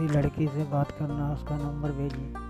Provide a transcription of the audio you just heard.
किसी लड़की से बात करना उसका नंबर भेजिए।